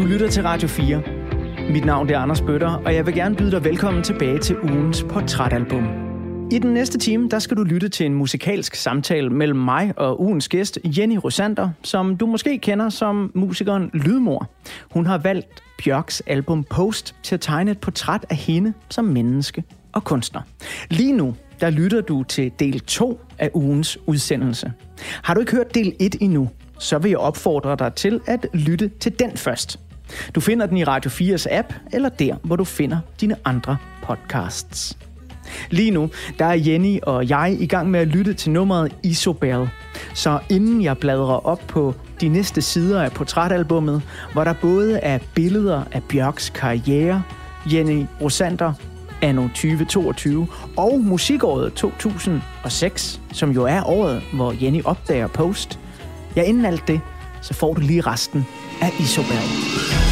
Du lytter til Radio 4. Mit navn er Anders Bøtter, og jeg vil gerne byde dig velkommen tilbage til ugens portrætalbum. I den næste time, der skal du lytte til en musikalsk samtale mellem mig og ugens gæst, Jenny Rosander, som du måske kender som musikeren Lydmor. Hun har valgt Bjørks album Post til at tegne et portræt af hende som menneske og kunstner. Lige nu, der lytter du til del 2 af ugens udsendelse. Har du ikke hørt del 1 endnu, så vil jeg opfordre dig til at lytte til den først. Du finder den i Radio 4's app, eller der, hvor du finder dine andre podcasts. Lige nu, der er Jenny og jeg i gang med at lytte til nummeret Isobel. Så inden jeg bladrer op på de næste sider af portrætalbummet, hvor der både er billeder af Bjørks karriere, Jenny Rosander, anno 2022 og musikåret 2006, som jo er året, hvor Jenny opdager Post. Ja, inden alt det, så får du lige resten af Isobel.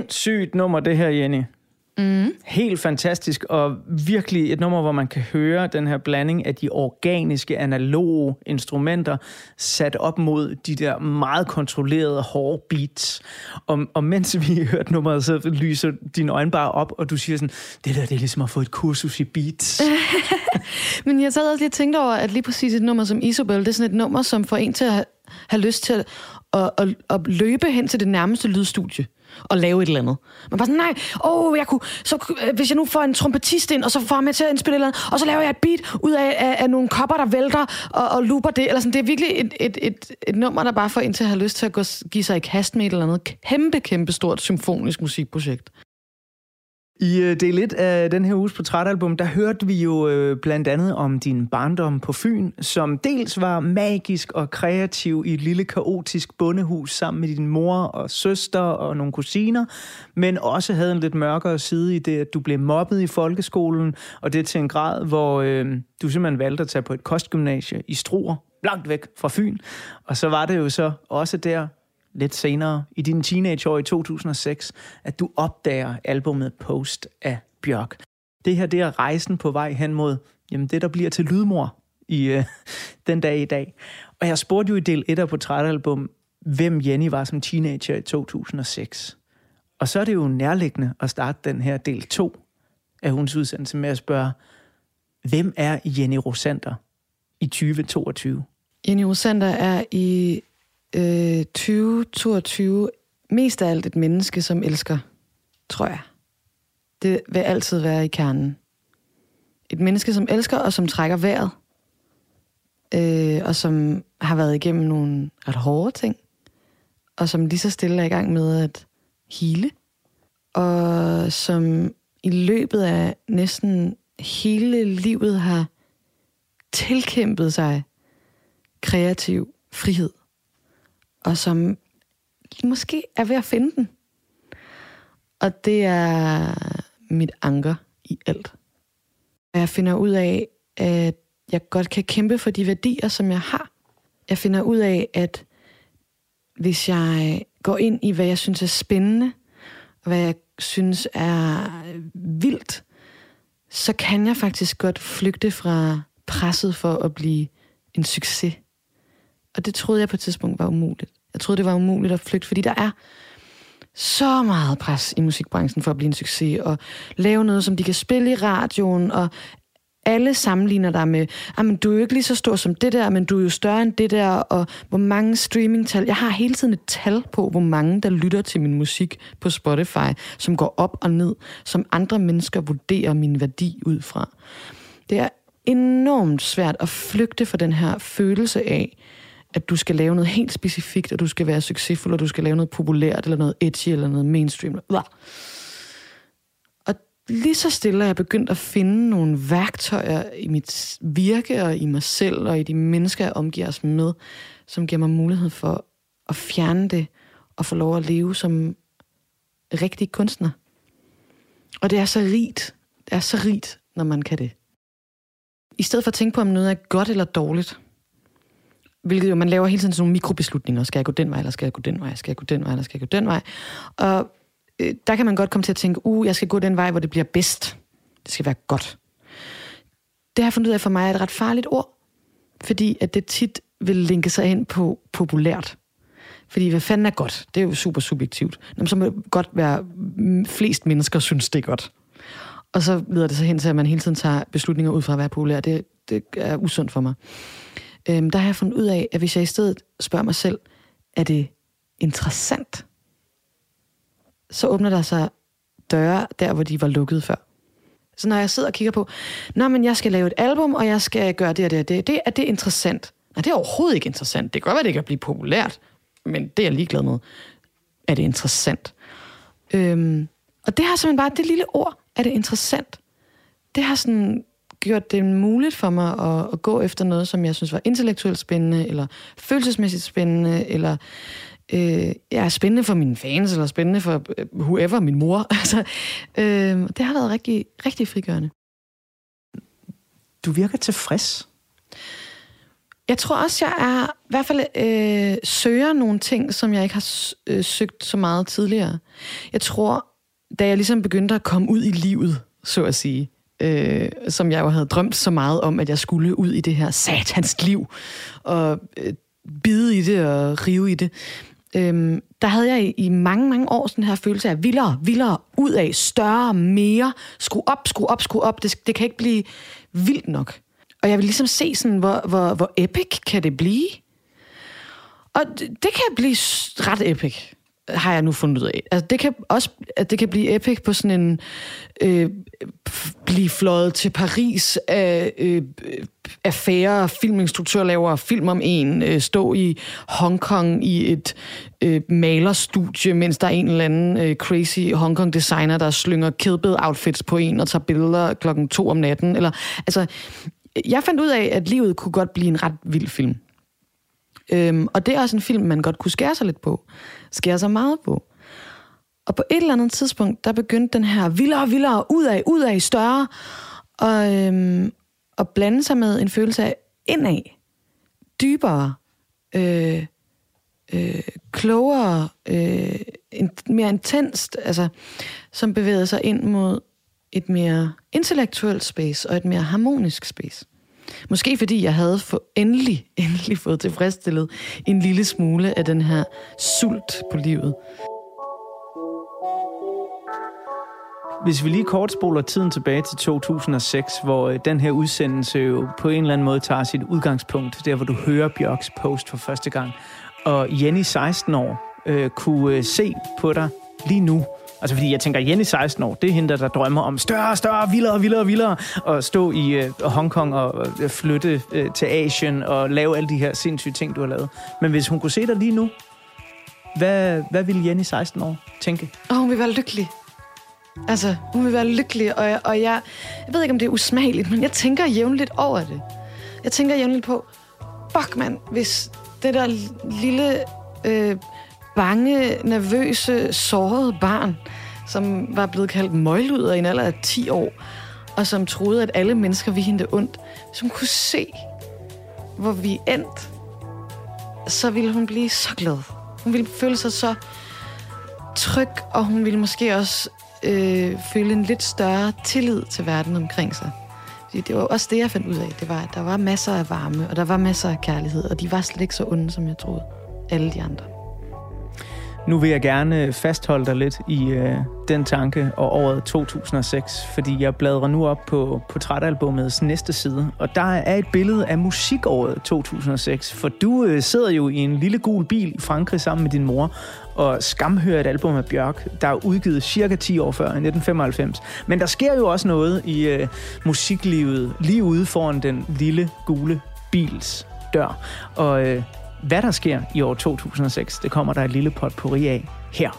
Sindssygt nummer, det her, Jenny. Mm. Helt fantastisk, og virkelig et nummer, hvor man kan høre den her blanding af de organiske, analoge instrumenter sat op mod de der meget kontrollerede, hårde beats. Og, og mens vi hørte nummeret, så lyser dine øjne bare op, og du siger sådan, det der det er ligesom at få et kursus i beats. Men jeg sad også lige og tænkte over, at lige præcis et nummer som Isobel, det er sådan et nummer, som får en til at have, have lyst til at, at, at, at løbe hen til det nærmeste lydstudie og lave et eller andet. Man var sådan, nej, åh, oh, jeg kunne, så, øh, hvis jeg nu får en trompetist ind, og så får ham med til at indspille et eller andet, og så laver jeg et beat ud af, af, af nogle kopper, der vælter og, og looper det. Eller sådan, det er virkelig et, et, et, et nummer, der bare får en til at have lyst til at gå, give sig i kast med et eller andet kæmpe, kæmpe stort symfonisk musikprojekt. I uh, del 1 af den her uges portrætalbum, der hørte vi jo øh, blandt andet om din barndom på Fyn, som dels var magisk og kreativ i et lille kaotisk bondehus sammen med din mor og søster og nogle kusiner, men også havde en lidt mørkere side i det, at du blev mobbet i folkeskolen, og det til en grad, hvor øh, du simpelthen valgte at tage på et kostgymnasie i Struer, langt væk fra Fyn. Og så var det jo så også der, lidt senere i din teenageår i 2006, at du opdager albumet Post af Bjørk. Det her, det er rejsen på vej hen mod jamen det, der bliver til lydmor i øh, den dag i dag. Og jeg spurgte jo i del 1 af portrætalbum, hvem Jenny var som teenager i 2006. Og så er det jo nærliggende at starte den her del 2 af hendes udsendelse med at spørge, hvem er Jenny Rosander i 2022? Jenny Rosander er i øh, 2022 mest af alt et menneske, som elsker, tror jeg. Det vil altid være i kernen. Et menneske, som elsker og som trækker vejret. Øh, og som har været igennem nogle ret hårde ting. Og som lige så stille er i gang med at hele. Og som i løbet af næsten hele livet har tilkæmpet sig kreativ frihed, og som måske er ved at finde den. Og det er mit anker i alt. Jeg finder ud af, at jeg godt kan kæmpe for de værdier, som jeg har. Jeg finder ud af, at hvis jeg går ind i, hvad jeg synes er spændende, og hvad jeg synes er vildt, så kan jeg faktisk godt flygte fra presset for at blive en succes. Og det troede jeg på et tidspunkt var umuligt. Jeg troede, det var umuligt at flygte, fordi der er så meget pres i musikbranchen for at blive en succes, og lave noget, som de kan spille i radioen, og alle sammenligner dig med, ah, men du er jo ikke lige så stor som det der, men du er jo større end det der, og hvor mange streamingtal. Jeg har hele tiden et tal på, hvor mange, der lytter til min musik på Spotify, som går op og ned, som andre mennesker vurderer min værdi ud fra. Det er enormt svært at flygte fra den her følelse af, at du skal lave noget helt specifikt, og du skal være succesfuld, og du skal lave noget populært, eller noget edgy, eller noget mainstream. Og lige så stille er jeg begyndt at finde nogle værktøjer i mit virke, og i mig selv, og i de mennesker, jeg omgiver os med, som giver mig mulighed for at fjerne det, og få lov at leve som rigtig kunstner. Og det er så rigt. Det er så rigt, når man kan det. I stedet for at tænke på, om noget er godt eller dårligt, hvilket jo, man laver hele tiden sådan nogle mikrobeslutninger. Skal jeg gå den vej, eller skal jeg gå den vej? Skal jeg gå den vej, eller skal jeg gå den vej? Og øh, der kan man godt komme til at tænke, uh, jeg skal gå den vej, hvor det bliver bedst. Det skal være godt. Det har fundet ud af for mig er et ret farligt ord, fordi at det tit vil linke sig ind på populært. Fordi hvad fanden er godt? Det er jo super subjektivt. Jamen, så må det godt være, mm, flest mennesker synes, det er godt. Og så leder det sig hen til, at man hele tiden tager beslutninger ud fra at være populær. Det, det er usundt for mig øhm, der har jeg fundet ud af, at hvis jeg i stedet spørger mig selv, er det interessant? Så åbner der sig døre der, hvor de var lukket før. Så når jeg sidder og kigger på, Nå, men jeg skal lave et album, og jeg skal gøre det og det og det, det er det interessant? Nej, det er overhovedet ikke interessant. Det kan godt være, det kan blive populært, men det er jeg ligeglad med. Er det interessant? Øhm, og det har simpelthen bare, det lille ord, er det interessant? Det har sådan gjort det muligt for mig at, at gå efter noget, som jeg synes var intellektuelt spændende, eller følelsesmæssigt spændende, eller øh, ja, spændende for mine fans, eller spændende for øh, whoever, min mor. altså, øh, det har været rigtig, rigtig frigørende. Du virker tilfreds. Jeg tror også, jeg er i hvert fald øh, søger nogle ting, som jeg ikke har øh, søgt så meget tidligere. Jeg tror, da jeg ligesom begyndte at komme ud i livet, så at sige, øh, som jeg jo havde drømt så meget om, at jeg skulle ud i det her satans liv, og øh, bide i det og rive i det. Øhm, der havde jeg i, i mange, mange år sådan her følelse af vildere, vildere, ud af, større, mere, skru op, skru op, skru op. Det, det kan ikke blive vildt nok. Og jeg vil ligesom se sådan, hvor, hvor, hvor epic kan det blive? Og det, det kan blive ret epic har jeg nu fundet ud af. Altså, det kan også at det kan blive epic på sådan en øh, blive fløjet til Paris af øh, affære, filminstruktør laver film om en, øh, stå i Hongkong i et øh, malerstudie, mens der er en eller anden øh, crazy Hongkong designer, der slynger kædbed-outfits på en og tager billeder klokken to om natten. Eller, altså, jeg fandt ud af, at livet kunne godt blive en ret vild film. Øhm, og det er også en film, man godt kunne skære sig lidt på. Skære sig meget på. Og på et eller andet tidspunkt, der begyndte den her vildere, vildere, ud af, ud af, større, og, øhm, og blande sig med en følelse af indad, dybere, øh, øh, klogere, øh, en, mere intenst, altså, som bevægede sig ind mod et mere intellektuelt space og et mere harmonisk space. Måske fordi jeg havde for endelig, endelig fået tilfredsstillet en lille smule af den her sult på livet. Hvis vi lige kort spoler tiden tilbage til 2006, hvor øh, den her udsendelse jo på en eller anden måde tager sit udgangspunkt, der hvor du hører Bjørks post for første gang, og Jenny, 16 år, øh, kunne øh, se på dig lige nu, Altså fordi jeg tænker, Jenny 16 år, det er hende, der drømmer om større, større, vildere, vildere, vildere, og stå i øh, Hongkong og øh, flytte øh, til Asien og lave alle de her sindssyge ting, du har lavet. Men hvis hun kunne se dig lige nu, hvad, hvad ville Jenny 16 år tænke? Og hun ville være lykkelig. Altså, hun vil være lykkelig, og, jeg, og jeg, jeg ved ikke, om det er usmageligt, men jeg tænker jævnligt over det. Jeg tænker jævnligt på, fuck mand, hvis det der lille, øh, bange, nervøse, sårede barn, som var blevet kaldt møgluder i en alder af 10 år, og som troede, at alle mennesker ville hende ondt, som kunne se, hvor vi endte, så ville hun blive så glad. Hun ville føle sig så tryg, og hun ville måske også øh, føle en lidt større tillid til verden omkring sig. Fordi det var også det, jeg fandt ud af. Det var, at der var masser af varme, og der var masser af kærlighed, og de var slet ikke så onde, som jeg troede. Alle de andre. Nu vil jeg gerne øh, fastholde dig lidt i øh, den tanke og året 2006, fordi jeg bladrer nu op på portrætalbumets næste side, og der er et billede af musikåret 2006, for du øh, sidder jo i en lille gul bil i Frankrig sammen med din mor og skamhører et album af Bjørk, der er udgivet cirka 10 år før, i 1995. Men der sker jo også noget i øh, musiklivet lige ude foran den lille gule bils dør. Og øh, hvad der sker i år 2006, det kommer der et lille potpourri af her.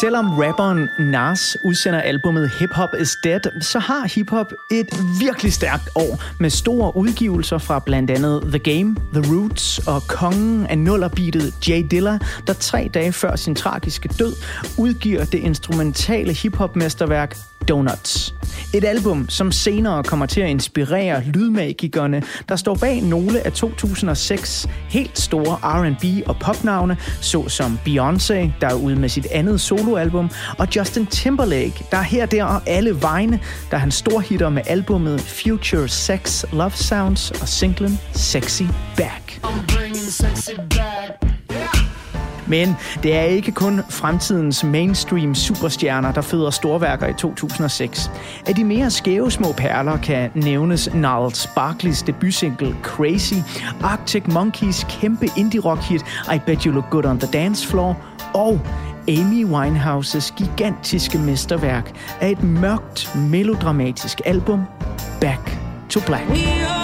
Selvom rapperen Nas udsender albumet Hip Hop is Dead, så har hiphop et virkelig stærkt år med store udgivelser fra blandt andet The Game, The Roots og kongen af nullerbeatet Jay Dilla, der tre dage før sin tragiske død udgiver det instrumentale hiphop-mesterværk Donuts. Et album, som senere kommer til at inspirere lydmagikerne, der står bag nogle af 2006 helt store R&B og popnavne, såsom Beyoncé, der er ude med sit andet soloalbum, og Justin Timberlake, der er her, der og alle vegne, der han storhitter med albumet Future Sex Love Sounds og singlen Sexy Back. I'm sexy back. Men det er ikke kun fremtidens mainstream superstjerner, der føder storværker i 2006. Af de mere skæve små perler kan nævnes Niles Barkleys debutsingle Crazy, Arctic Monkeys kæmpe indie-rock hit I Bet You Look Good on the Dance Floor og Amy Winehouses gigantiske mesterværk af et mørkt, melodramatisk album, Back to Black. We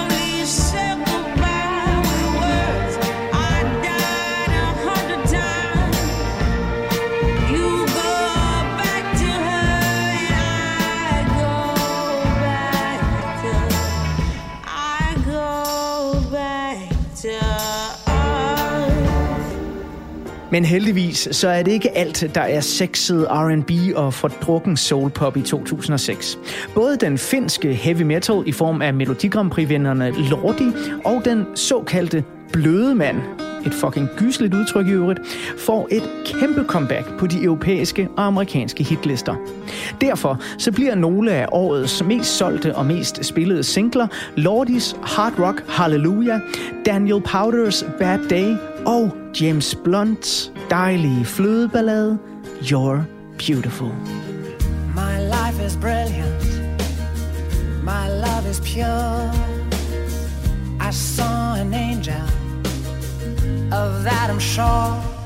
Men heldigvis, så er det ikke alt, der er sexet R&B og fordrukken soulpop i 2006. Både den finske heavy metal i form af Melodi Grand Prix-vinderne Lordi og den såkaldte bløde mand, et fucking gysligt udtryk i øvrigt, får et kæmpe comeback på de europæiske og amerikanske hitlister. Derfor så bliver nogle af årets mest solgte og mest spillede singler Lordis Hard Rock Hallelujah, Daniel Powders Bad Day og James Blunts dejlige flødeballade You're Beautiful. My life is brilliant. My love is pure. I saw an angel. Of that I'm sure.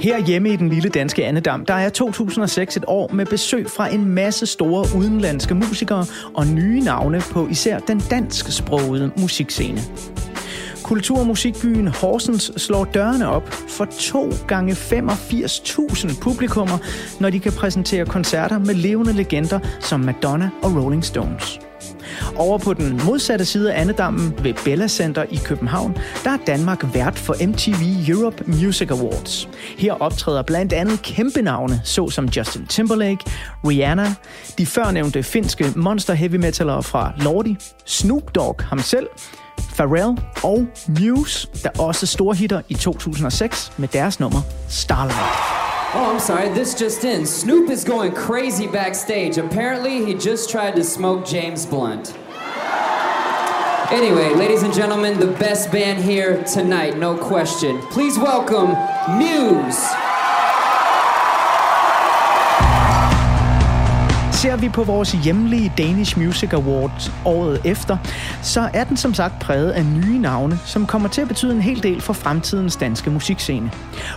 Her hjemme i den lille danske Annedam, der er 2006 et år med besøg fra en masse store udenlandske musikere og nye navne på især den dansksprogede musikscene. Kultur- og musikbyen Horsens slår dørene op for 2 gange 85.000 publikummer, når de kan præsentere koncerter med levende legender som Madonna og Rolling Stones. Over på den modsatte side af Annedammen ved Bella Center i København, der er Danmark vært for MTV Europe Music Awards. Her optræder blandt andet kæmpe navne, såsom Justin Timberlake, Rihanna, de førnævnte finske monster heavy metalere fra Lordi, Snoop Dogg ham selv, Pharrell og Muse, der også store hitter i 2006 med deres nummer Starlight. Oh, I'm sorry, this just in. Snoop is going crazy backstage. Apparently, he just tried to smoke James Blunt. Anyway, ladies and gentlemen, the best band here tonight, no question. Please welcome Muse. Ser vi på vores hjemlige Danish Music Awards året efter, så er den som sagt præget af nye navne, som kommer til at betyde en hel del for fremtidens danske musikscene.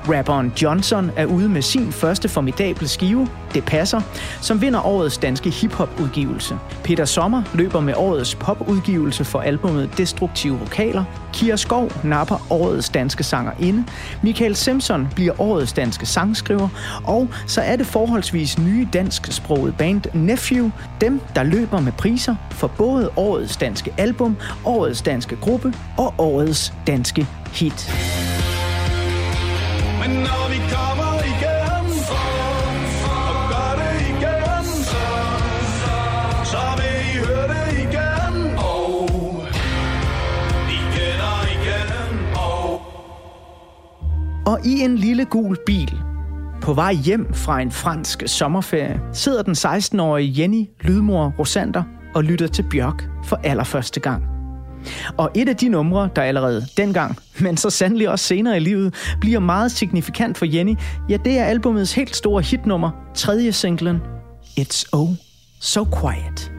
Rapperen Johnson er ude med sin første formidable skive, Det Passer, som vinder årets danske hiphop-udgivelse. Peter Sommer løber med årets popudgivelse for albumet Destruktive Vokaler. Kira Skov napper årets danske sanger inde. Michael Simpson bliver årets danske sangskriver. Og så er det forholdsvis nye dansksproget band Nephew, dem der løber med priser for både årets danske album, årets danske gruppe og årets danske hit. Men når vi kommer. Og i en lille gul bil, på vej hjem fra en fransk sommerferie, sidder den 16-årige Jenny Lydmor Rosander og lytter til Bjørk for allerførste gang. Og et af de numre, der allerede dengang, men så sandelig også senere i livet, bliver meget signifikant for Jenny, ja, det er albumets helt store hitnummer, tredje singlen, It's Oh So Quiet.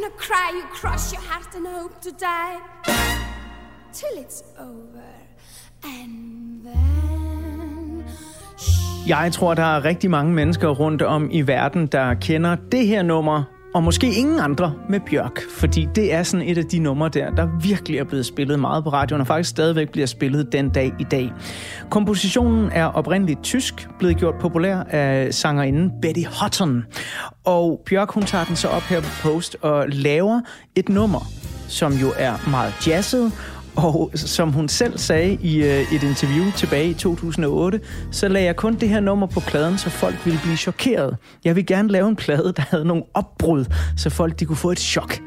gonna cry, you cross your heart and hope to die till it's over. And then Jeg tror, der er rigtig mange mennesker rundt om i verden, der kender det her nummer, og måske ingen andre med Bjørk, fordi det er sådan et af de numre der, der virkelig er blevet spillet meget på radioen, og faktisk stadigvæk bliver spillet den dag i dag. Kompositionen er oprindeligt tysk, blevet gjort populær af sangerinden Betty Hutton, og Bjørk hun tager den så op her på Post og laver et nummer, som jo er meget jazzet, og som hun selv sagde i øh, et interview tilbage i 2008, så lagde jeg kun det her nummer på pladen, så folk ville blive chokeret. Jeg ville gerne lave en plade, der havde nogle opbrud, så folk de kunne få et chok.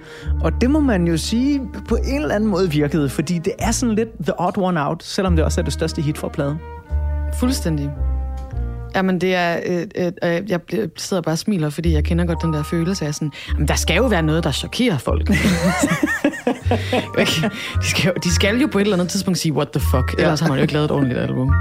Og det må man jo sige på en eller anden måde virkede, fordi det er sådan lidt the odd one out, selvom det også er det største hit fra pladen. Fuldstændig. Jamen, det er... Øh, øh, jeg sidder bare og smiler, fordi jeg kender godt den der følelse af sådan... Jamen, der skal jo være noget, der chokerer folk. de, skal, de skal jo på et eller andet tidspunkt sige, what the fuck? Ellers har man jo ikke lavet et ordentligt album.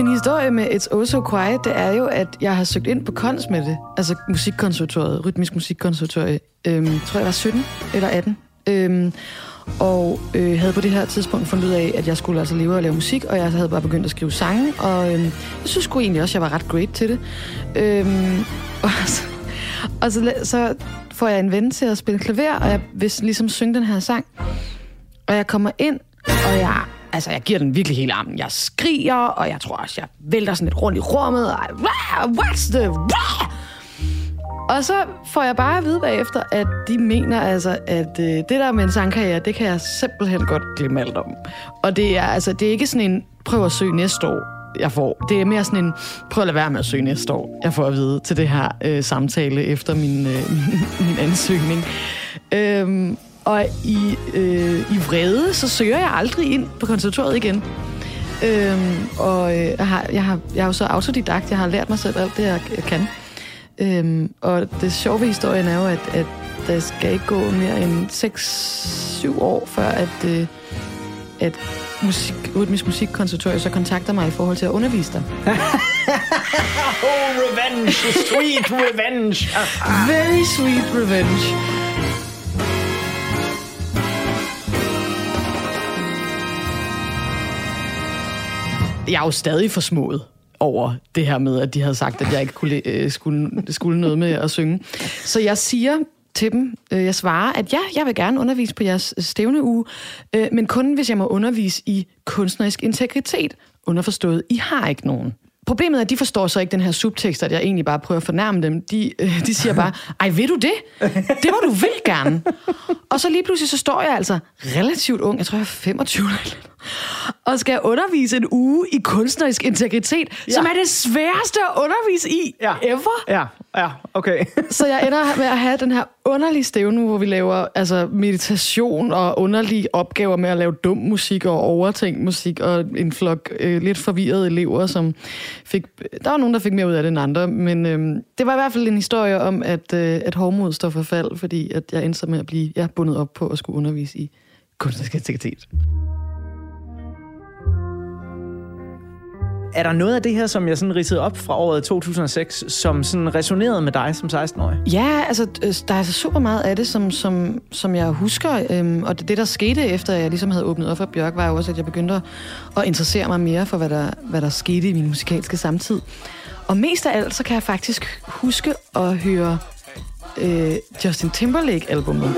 Min historie med It's Oh So Quiet, det er jo, at jeg har søgt ind på KONS med det. Altså musikkonservatoriet, rytmisk musikkonservatoriet. Øhm, tror jeg var 17 eller 18. Øhm, og øh, havde på det her tidspunkt fundet ud af, at jeg skulle altså leve og lave musik, og jeg havde bare begyndt at skrive sange, og øh, jeg synes sgu egentlig også, at jeg var ret great til det. Øh, og så, og så, så får jeg en ven til at spille klaver, og jeg vil ligesom synge den her sang. Og jeg kommer ind, og jeg, altså, jeg giver den virkelig hele armen. Jeg skriger, og jeg tror også, jeg vælter sådan lidt rundt i rummet, og what's the... Og så får jeg bare at vide bagefter, at de mener altså, at øh, det der med en sangkarriere, det kan jeg simpelthen godt glemme alt om. Og det er, altså, det er ikke sådan en, prøv at søge næste år, jeg får. Det er mere sådan en, prøv at lade være med at søge næste år, jeg får at vide til det her øh, samtale efter min, øh, min, ansøgning. Øhm, og i, øh, i vrede, så søger jeg aldrig ind på konservatoriet igen. Øhm, og øh, jeg, har, jeg, har, jeg er jo så autodidakt, jeg har lært mig selv alt det, jeg, jeg kan. Øhm, og det sjove ved historien er jo, at, at der skal ikke gå mere end 6-7 år, før at, øh, at musik, Rytmisk Musikkonservatorium så kontakter mig i forhold til at undervise dig. oh, revenge! Sweet revenge! Very sweet revenge. Jeg er jo stadig forsmået over det her med, at de havde sagt, at jeg ikke kunne, øh, skulle, skulle noget med at synge. Så jeg siger til dem, øh, jeg svarer, at ja, jeg vil gerne undervise på jeres stævneuge, øh, men kun hvis jeg må undervise i kunstnerisk integritet. Underforstået, I har ikke nogen Problemet er, at de forstår så ikke den her subtekst, at jeg egentlig bare prøver at fornærme dem. De, øh, de siger bare, ej, vil du det? Det må du vil gerne. Og så lige pludselig, så står jeg altså relativt ung, jeg tror, jeg er 25 og skal undervise en uge i kunstnerisk integritet, ja. som er det sværeste at undervise i ja. ever. Ja, ja, okay. så jeg ender med at have den her underlige stævne, hvor vi laver altså, meditation og underlige opgaver med at lave dum musik og overtænkt musik, og en flok øh, lidt forvirrede elever, som fik... Der var nogen, der fik mere ud af det end andre, men øh, det var i hvert fald en historie om, at, øh, at hårdmod står for fald, fordi at jeg endte med at blive ja, bundet op på at skulle undervise i kunstnerisk integritet. Er der noget af det her, som jeg sådan ridsede op fra året 2006, som sådan resonerede med dig som 16-årig? Ja, altså, øh, der er så super meget af det, som, som, som jeg husker. Øhm, og det, der skete, efter jeg ligesom havde åbnet op for Bjørk, var jo også, at jeg begyndte at interessere mig mere for, hvad der, hvad der skete i min musikalske samtid. Og mest af alt, så kan jeg faktisk huske at høre øh, Justin Timberlake-albummet.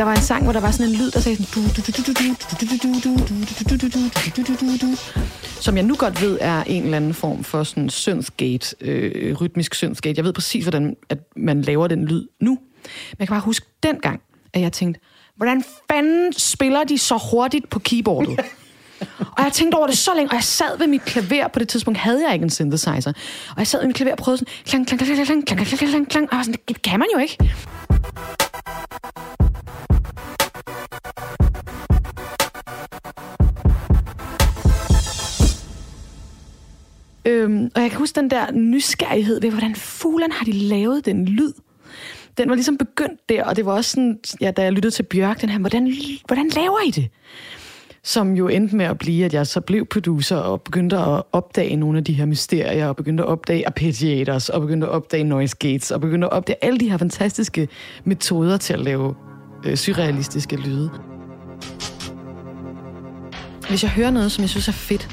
Der var en sang, hvor der var sådan en lyd, der sagde sådan... Som jeg nu godt ved er en eller anden form for sådan synthgate, øh, rytmisk synthgate. Jeg ved præcis, hvordan at man laver den lyd nu. Men jeg kan bare huske dengang, at jeg tænkte, hvordan fanden spiller de så hurtigt på keyboardet? Og jeg tænkte over det så længe, og jeg sad ved mit klaver, på det tidspunkt havde jeg ikke en synthesizer. Og jeg sad ved mit klaver og prøvede sådan, klang, klang, klang, klang, klang, klang, klang, klang, klang, og jeg var sådan, det kan man jo ikke. Øhm, og jeg kan huske den der nysgerrighed ved, hvordan fuglen har de lavet den lyd. Den var ligesom begyndt der, og det var også sådan, ja, da jeg lyttede til Bjørk, den her, hvordan, hvordan laver I det? Som jo endte med at blive, at jeg så blev producer og begyndte at opdage nogle af de her mysterier, og begyndte at opdage arpeggiators, og begyndte at opdage noise gates, og begyndte at opdage alle de her fantastiske metoder til at lave øh, surrealistiske lyde. Hvis jeg hører noget, som jeg synes er fedt,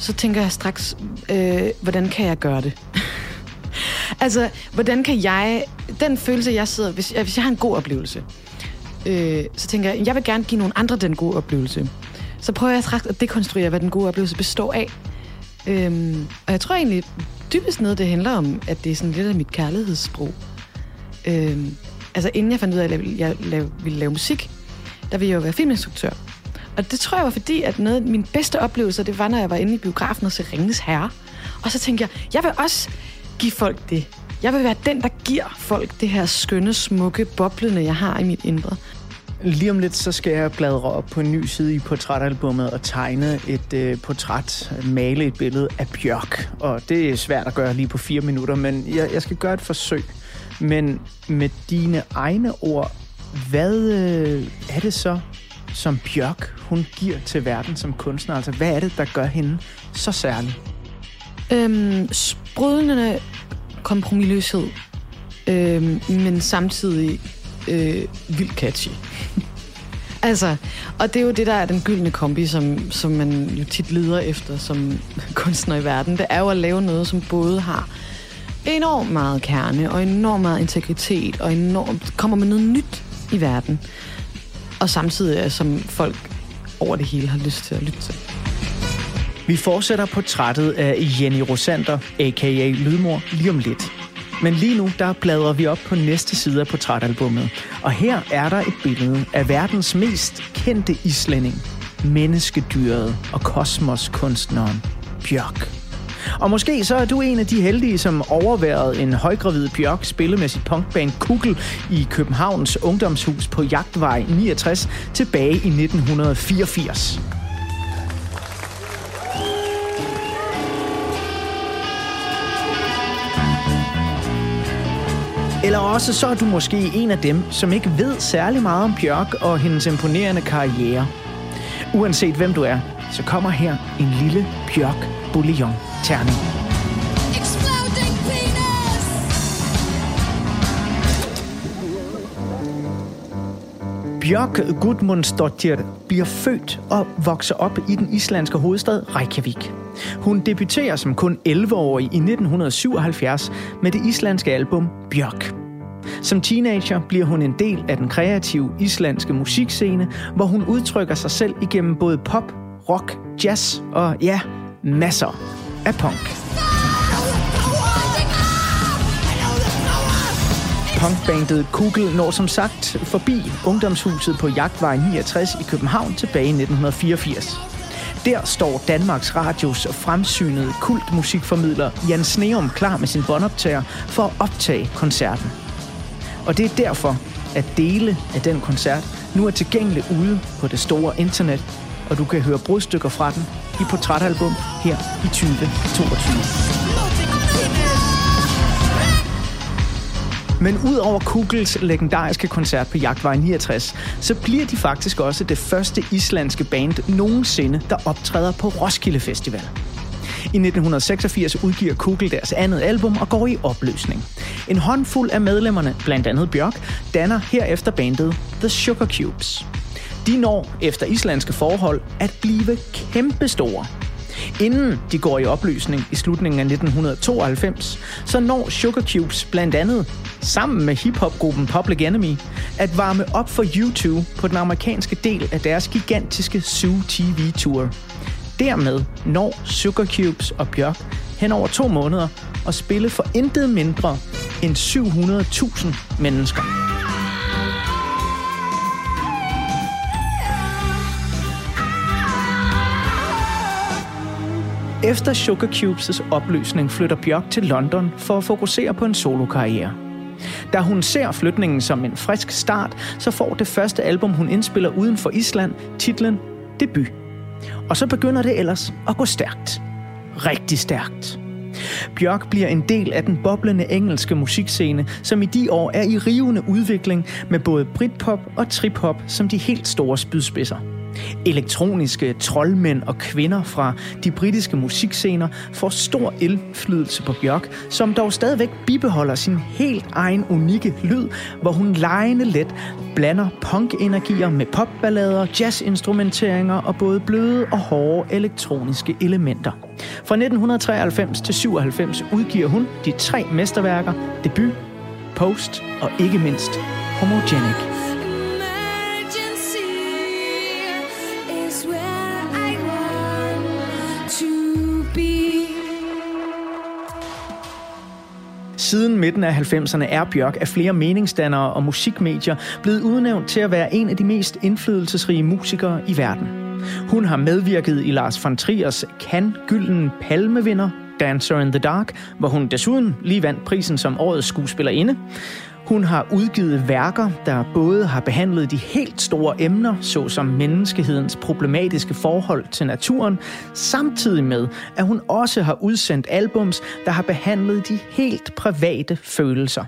så tænker jeg straks, øh, hvordan kan jeg gøre det? altså, hvordan kan jeg... Den følelse, jeg sidder... Hvis, hvis jeg har en god oplevelse, øh, så tænker jeg, jeg vil gerne give nogle andre den gode oplevelse. Så prøver jeg straks at dekonstruere, hvad den gode oplevelse består af. Øhm, og jeg tror egentlig, dybest ned, det handler om, at det er sådan lidt af mit kærlighedssprog. Øhm, altså, inden jeg fandt ud af, at jeg, jeg, jeg ville lave musik, der ville jeg jo være filminstruktør. Og det tror jeg var fordi, at noget af mine bedste oplevelser, det var, når jeg var inde i biografen og så Ringens Herre. Og så tænkte jeg, jeg vil også give folk det. Jeg vil være den, der giver folk det her skønne, smukke, boblende, jeg har i mit indre. Lige om lidt, så skal jeg bladre op på en ny side i portrætalbummet og tegne et øh, portræt, male et billede af Bjørk. Og det er svært at gøre lige på fire minutter, men jeg, jeg skal gøre et forsøg. Men med dine egne ord, hvad øh, er det så, som Bjørk hun giver til verden som kunstner? Altså, hvad er det, der gør hende så særlig? Øhm, sprudlende kompromilløshed, øhm, men samtidig øh, vildt catchy. altså, og det er jo det, der er den gyldne kombi, som, som man jo tit leder efter som kunstner i verden. Det er jo at lave noget, som både har enormt meget kerne, og enormt meget integritet, og enormt, kommer med noget nyt i verden og samtidig som folk over det hele har lyst til at lytte til. Vi fortsætter portrættet af Jenny Rosander, a.k.a. Lydmor, lige om lidt. Men lige nu, der bladrer vi op på næste side af portrætalbummet. Og her er der et billede af verdens mest kendte islænding, menneskedyret og kosmoskunstneren Bjørk. Og måske så er du en af de heldige, som overværede en højgravid Bjørk spille med sit punkband Kugel i Københavns Ungdomshus på Jagtvej 69 tilbage i 1984. Eller også så er du måske en af dem, som ikke ved særlig meget om Bjørk og hendes imponerende karriere. Uanset hvem du er, så kommer her en lille Bjørk Bouillon terning. Bjørk Gudmundsdottir bliver født og vokser op i den islandske hovedstad Reykjavik. Hun debuterer som kun 11-årig i 1977 med det islandske album Bjørk. Som teenager bliver hun en del af den kreative islandske musikscene, hvor hun udtrykker sig selv igennem både pop, rock, jazz og ja, masser af punk. Punkbandet Kugel når som sagt forbi ungdomshuset på Jagtvej 69 i København tilbage i 1984. Der står Danmarks Radios fremsynede kultmusikformidler Jan Sneum klar med sin båndoptager for at optage koncerten. Og det er derfor, at dele af den koncert nu er tilgængelig ude på det store internet, og du kan høre brudstykker fra den i portrætalbum her i 2022. Men ud over Kugels legendariske koncert på Jagtvej 69, så bliver de faktisk også det første islandske band nogensinde, der optræder på Roskilde Festival. I 1986 udgiver Kugel deres andet album og går i opløsning. En håndfuld af medlemmerne, blandt andet Bjørk, danner herefter bandet The Sugar Cubes. De når, efter islandske forhold, at blive kæmpestore. Inden de går i opløsning i slutningen af 1992, så når Sugar Cubes blandt andet sammen med hiphopgruppen Public Enemy at varme op for YouTube på den amerikanske del af deres gigantiske Zoo TV Tour. Dermed når Sugar Cubes og Bjørk hen over to måneder at spille for intet mindre end 700.000 mennesker. Efter Sugar Cubes' opløsning flytter Bjørk til London for at fokusere på en solokarriere. Da hun ser flytningen som en frisk start, så får det første album, hun indspiller uden for Island, titlen Debut. Og så begynder det ellers at gå stærkt. Rigtig stærkt. Bjørk bliver en del af den boblende engelske musikscene, som i de år er i rivende udvikling med både britpop og trip-hop som de helt store spydspidser. Elektroniske troldmænd og kvinder fra de britiske musikscener får stor indflydelse på Bjørk, som dog stadigvæk bibeholder sin helt egen unikke lyd, hvor hun lejende let blander punk-energier med popballader, jazzinstrumenteringer og både bløde og hårde elektroniske elementer. Fra 1993 til 97 udgiver hun de tre mesterværker, Debut, Post og ikke mindst Homogenic. Siden midten af 90'erne er Bjørk af flere meningsdannere og musikmedier blevet udnævnt til at være en af de mest indflydelsesrige musikere i verden. Hun har medvirket i Lars von Triers Kan Gylden Palmevinder Dancer in the Dark, hvor hun desuden lige vandt prisen som årets skuespillerinde. Hun har udgivet værker, der både har behandlet de helt store emner, såsom menneskehedens problematiske forhold til naturen, samtidig med, at hun også har udsendt albums, der har behandlet de helt private følelser.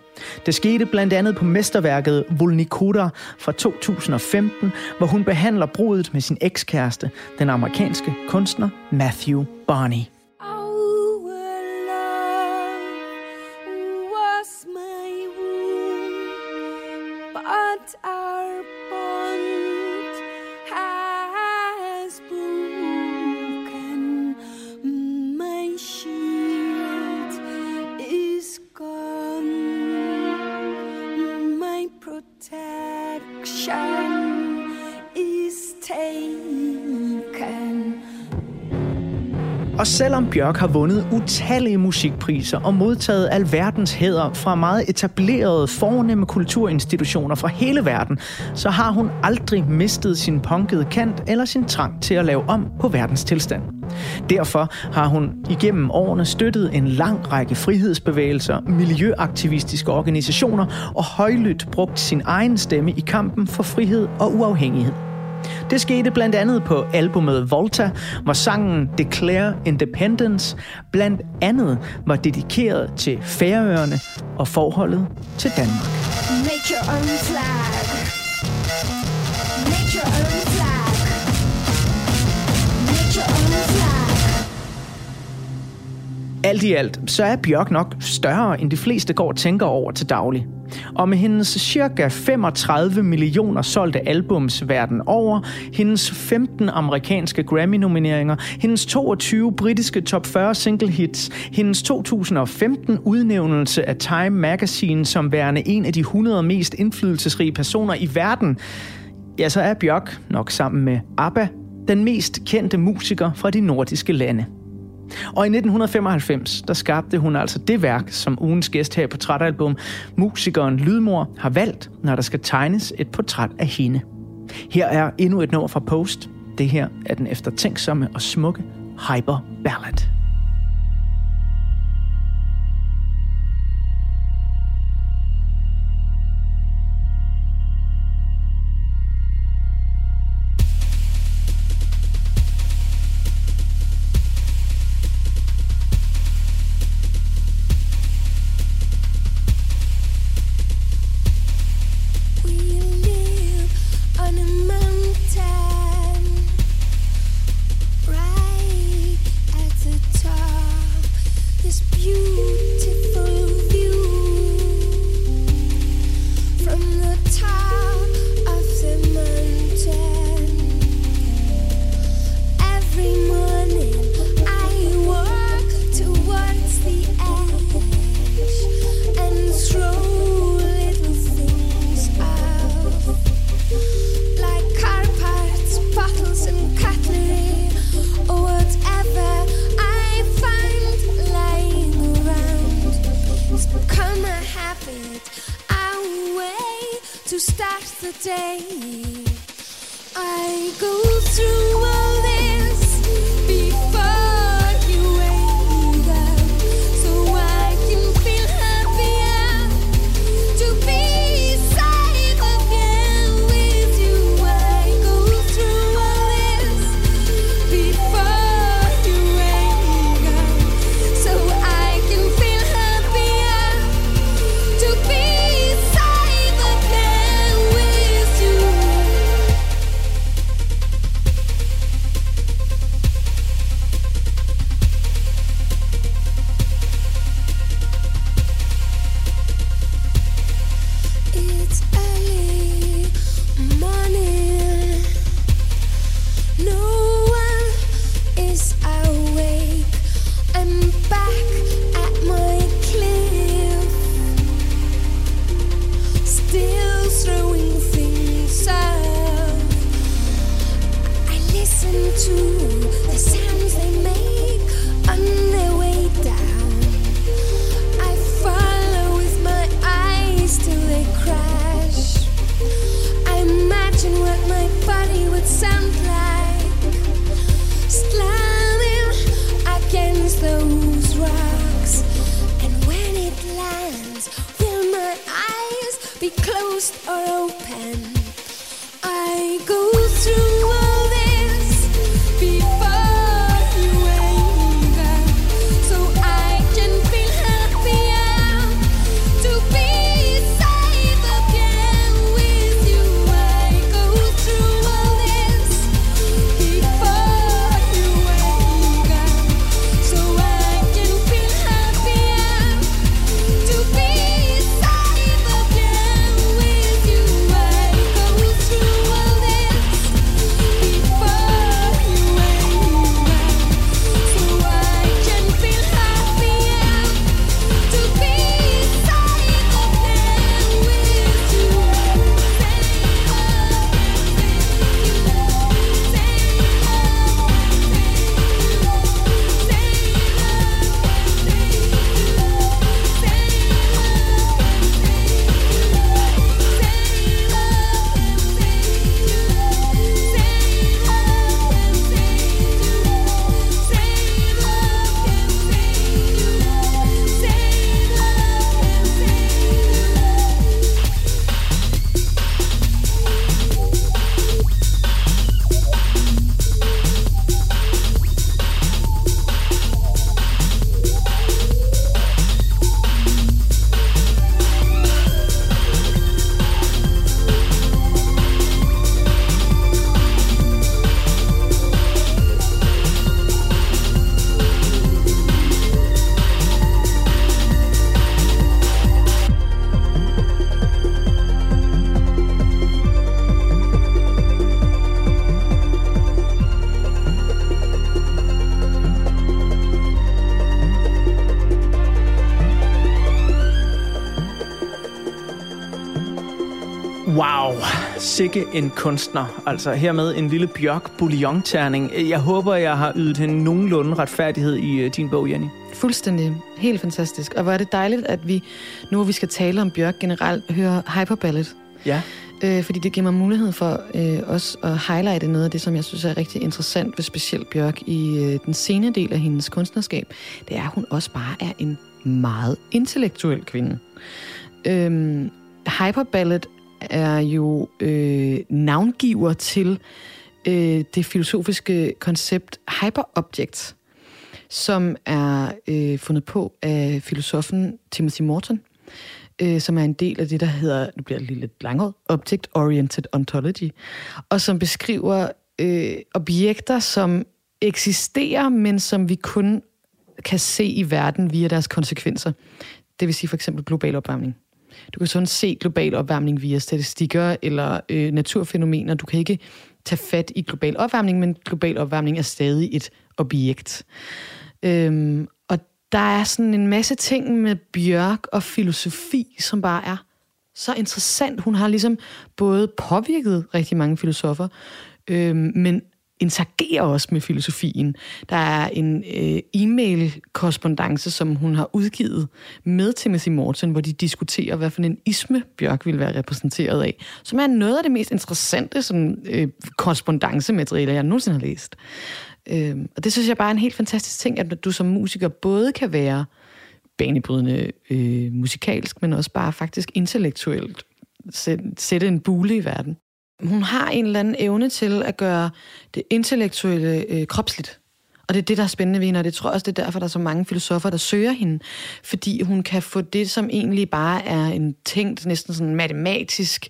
Det skete blandt andet på mesterværket Volnikoda fra 2015, hvor hun behandler brudet med sin ekskæreste, den amerikanske kunstner Matthew Barney. Og selvom Bjørk har vundet utallige musikpriser og modtaget alverdens hæder fra meget etablerede, fornemme kulturinstitutioner fra hele verden, så har hun aldrig mistet sin punkede kant eller sin trang til at lave om på verdens tilstand. Derfor har hun igennem årene støttet en lang række frihedsbevægelser, miljøaktivistiske organisationer og højlydt brugt sin egen stemme i kampen for frihed og uafhængighed. Det skete blandt andet på albumet Volta, hvor sangen Declare Independence blandt andet var dedikeret til Færøerne og forholdet til Danmark. Make your own flag. Alt i alt, så er Bjørk nok større, end de fleste går og tænker over til daglig. Og med hendes cirka 35 millioner solgte albums verden over, hendes 15 amerikanske Grammy-nomineringer, hendes 22 britiske top 40 single hits, hendes 2015 udnævnelse af Time Magazine som værende en af de 100 mest indflydelsesrige personer i verden, ja, så er Bjørk nok sammen med ABBA den mest kendte musiker fra de nordiske lande. Og i 1995, der skabte hun altså det værk, som ugens gæst her på portrætalbum, musikeren Lydmor, har valgt, når der skal tegnes et portræt af hende. Her er endnu et nummer fra Post. Det her er den eftertænksomme og smukke Hyper Ballad. start the day. I go through all the Wow, sikke en kunstner. Altså hermed en lille bjørk bouillon-terning. Jeg håber, jeg har ydet hende nogenlunde retfærdighed i uh, din bog, Jenny. Fuldstændig. Helt fantastisk. Og hvor er det dejligt, at vi, nu hvor vi skal tale om Bjørk generelt, hører Hyperballet. Ja. Øh, fordi det giver mig mulighed for øh, også at highlighte noget af det, som jeg synes er rigtig interessant ved specielt Bjørk i øh, den sene del af hendes kunstnerskab. Det er, at hun også bare er en meget intellektuel kvinde. Øhm, Hyperballet er jo øh, navngiver til øh, det filosofiske koncept hyperobject, som er øh, fundet på af filosofen Timothy Morton, øh, som er en del af det, der hedder, nu bliver det lige lidt langt, Object Oriented Ontology, og som beskriver øh, objekter, som eksisterer, men som vi kun kan se i verden via deres konsekvenser. Det vil sige for eksempel global opvarmning. Du kan sådan se global opvarmning via statistikker eller øh, naturfænomener. Du kan ikke tage fat i global opvarmning, men global opvarmning er stadig et objekt. Øhm, og der er sådan en masse ting med Bjørk og filosofi, som bare er så interessant. Hun har ligesom både påvirket rigtig mange filosofer, øhm, men interagerer også med filosofien. Der er en øh, e-mail-korrespondence, som hun har udgivet med Timothy Morton, hvor de diskuterer, hvad for en isme Bjørk vil være repræsenteret af, som er noget af det mest interessante sådan, øh, korrespondancemateriale, jeg nogensinde har læst. Øh, og det synes jeg bare er en helt fantastisk ting, at du som musiker både kan være banebrydende øh, musikalsk, men også bare faktisk intellektuelt sætte en bule i verden hun har en eller anden evne til at gøre det intellektuelle øh, kropsligt. Og det er det, der er spændende ved hende, og det tror jeg også, det er derfor, der er så mange filosofer, der søger hende. Fordi hun kan få det, som egentlig bare er en tænkt, næsten sådan matematisk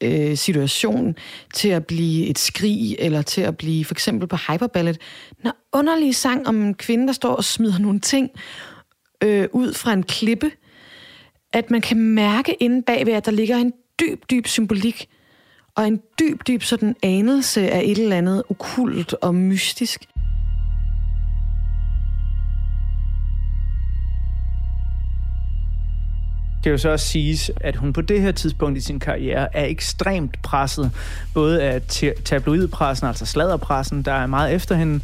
øh, situation, til at blive et skrig, eller til at blive for eksempel på Hyperballet. Den underlige sang om en kvinde, der står og smider nogle ting øh, ud fra en klippe, at man kan mærke inde bagved, at der ligger en dyb, dyb symbolik, og en dyb, dyb sådan anelse af et eller andet okult og mystisk. Det kan jo så også siges, at hun på det her tidspunkt i sin karriere er ekstremt presset, både af tabloidpressen, altså sladderpressen, der er meget efter hende,